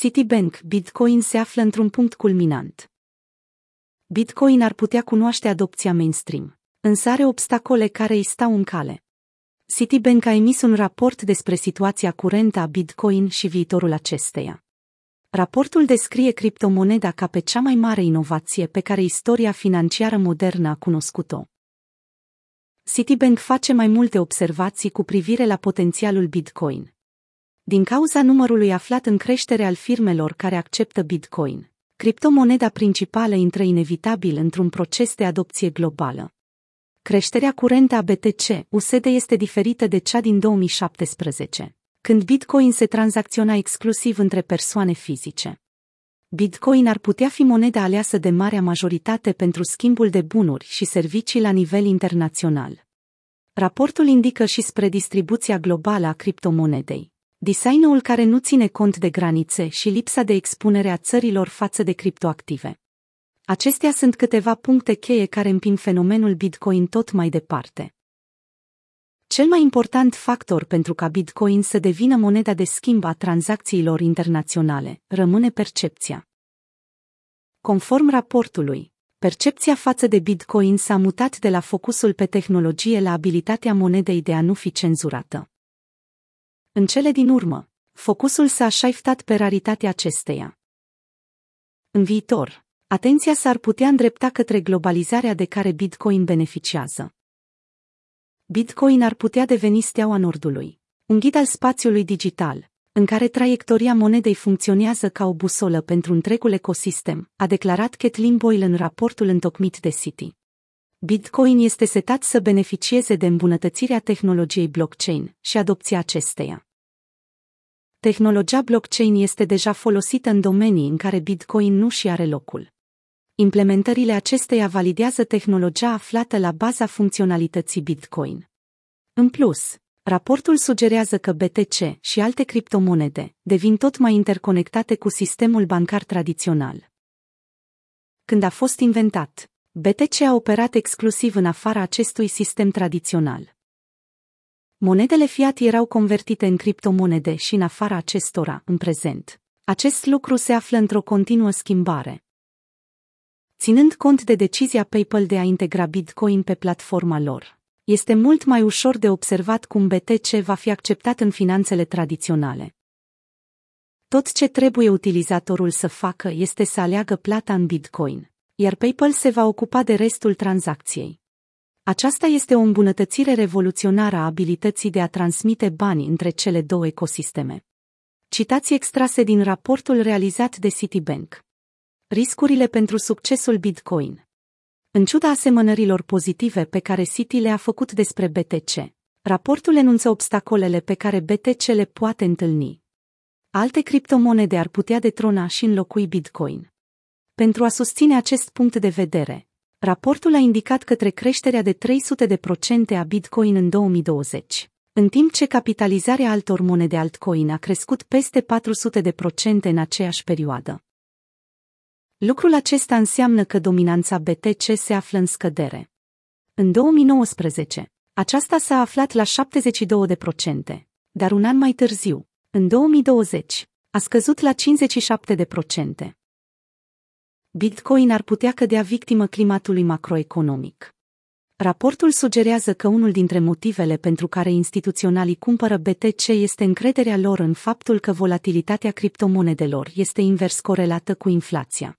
Citibank, Bitcoin se află într-un punct culminant. Bitcoin ar putea cunoaște adopția mainstream, însă are obstacole care îi stau în cale. Citibank a emis un raport despre situația curentă a Bitcoin și viitorul acesteia. Raportul descrie criptomoneda ca pe cea mai mare inovație pe care istoria financiară modernă a cunoscut-o. Citibank face mai multe observații cu privire la potențialul Bitcoin. Din cauza numărului aflat în creștere al firmelor care acceptă Bitcoin, criptomoneda principală intră inevitabil într-un proces de adopție globală. Creșterea curentă a BTC USD este diferită de cea din 2017, când Bitcoin se tranzacționa exclusiv între persoane fizice. Bitcoin ar putea fi moneda aleasă de marea majoritate pentru schimbul de bunuri și servicii la nivel internațional. Raportul indică și spre distribuția globală a criptomonedei. Designul care nu ține cont de granițe și lipsa de expunere a țărilor față de criptoactive. Acestea sunt câteva puncte cheie care împing fenomenul Bitcoin tot mai departe. Cel mai important factor pentru ca Bitcoin să devină moneda de schimb a tranzacțiilor internaționale rămâne percepția. Conform raportului, percepția față de Bitcoin s-a mutat de la focusul pe tehnologie la abilitatea monedei de a nu fi cenzurată. În cele din urmă, focusul s-a shiftat pe raritatea acesteia. În viitor, atenția s-ar putea îndrepta către globalizarea de care Bitcoin beneficiază. Bitcoin ar putea deveni steaua Nordului, un ghid al spațiului digital, în care traiectoria monedei funcționează ca o busolă pentru întregul ecosistem, a declarat Kathleen Boyle în raportul întocmit de City. Bitcoin este setat să beneficieze de îmbunătățirea tehnologiei blockchain și adopția acesteia. Tehnologia blockchain este deja folosită în domenii în care Bitcoin nu și are locul. Implementările acesteia validează tehnologia aflată la baza funcționalității Bitcoin. În plus, raportul sugerează că BTC și alte criptomonede devin tot mai interconectate cu sistemul bancar tradițional. Când a fost inventat, BTC a operat exclusiv în afara acestui sistem tradițional. Monedele fiat erau convertite în criptomonede și în afara acestora, în prezent. Acest lucru se află într-o continuă schimbare. Ținând cont de decizia PayPal de a integra Bitcoin pe platforma lor, este mult mai ușor de observat cum BTC va fi acceptat în finanțele tradiționale. Tot ce trebuie utilizatorul să facă este să aleagă plata în Bitcoin, iar PayPal se va ocupa de restul tranzacției. Aceasta este o îmbunătățire revoluționară a abilității de a transmite bani între cele două ecosisteme. Citații extrase din raportul realizat de Citibank. Riscurile pentru succesul Bitcoin. În ciuda asemănărilor pozitive pe care Citi le-a făcut despre BTC, raportul enunță obstacolele pe care BTC le poate întâlni. Alte criptomonede ar putea detrona și înlocui Bitcoin. Pentru a susține acest punct de vedere, raportul a indicat către creșterea de 300% a Bitcoin în 2020, în timp ce capitalizarea altor monede altcoin a crescut peste 400% în aceeași perioadă. Lucrul acesta înseamnă că dominanța BTC se află în scădere. În 2019, aceasta s-a aflat la 72%, dar un an mai târziu, în 2020, a scăzut la 57%. Bitcoin ar putea cădea victimă climatului macroeconomic. Raportul sugerează că unul dintre motivele pentru care instituționalii cumpără BTC este încrederea lor în faptul că volatilitatea criptomonedelor este invers corelată cu inflația.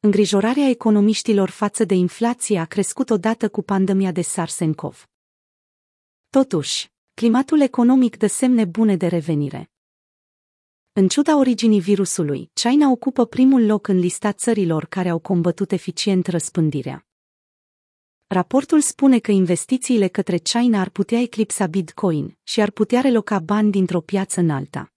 Îngrijorarea economiștilor față de inflație a crescut odată cu pandemia de SARS-CoV. Totuși, climatul economic dă semne bune de revenire. În ciuda originii virusului, China ocupă primul loc în lista țărilor care au combătut eficient răspândirea. Raportul spune că investițiile către China ar putea eclipsa Bitcoin și ar putea reloca bani dintr-o piață în alta.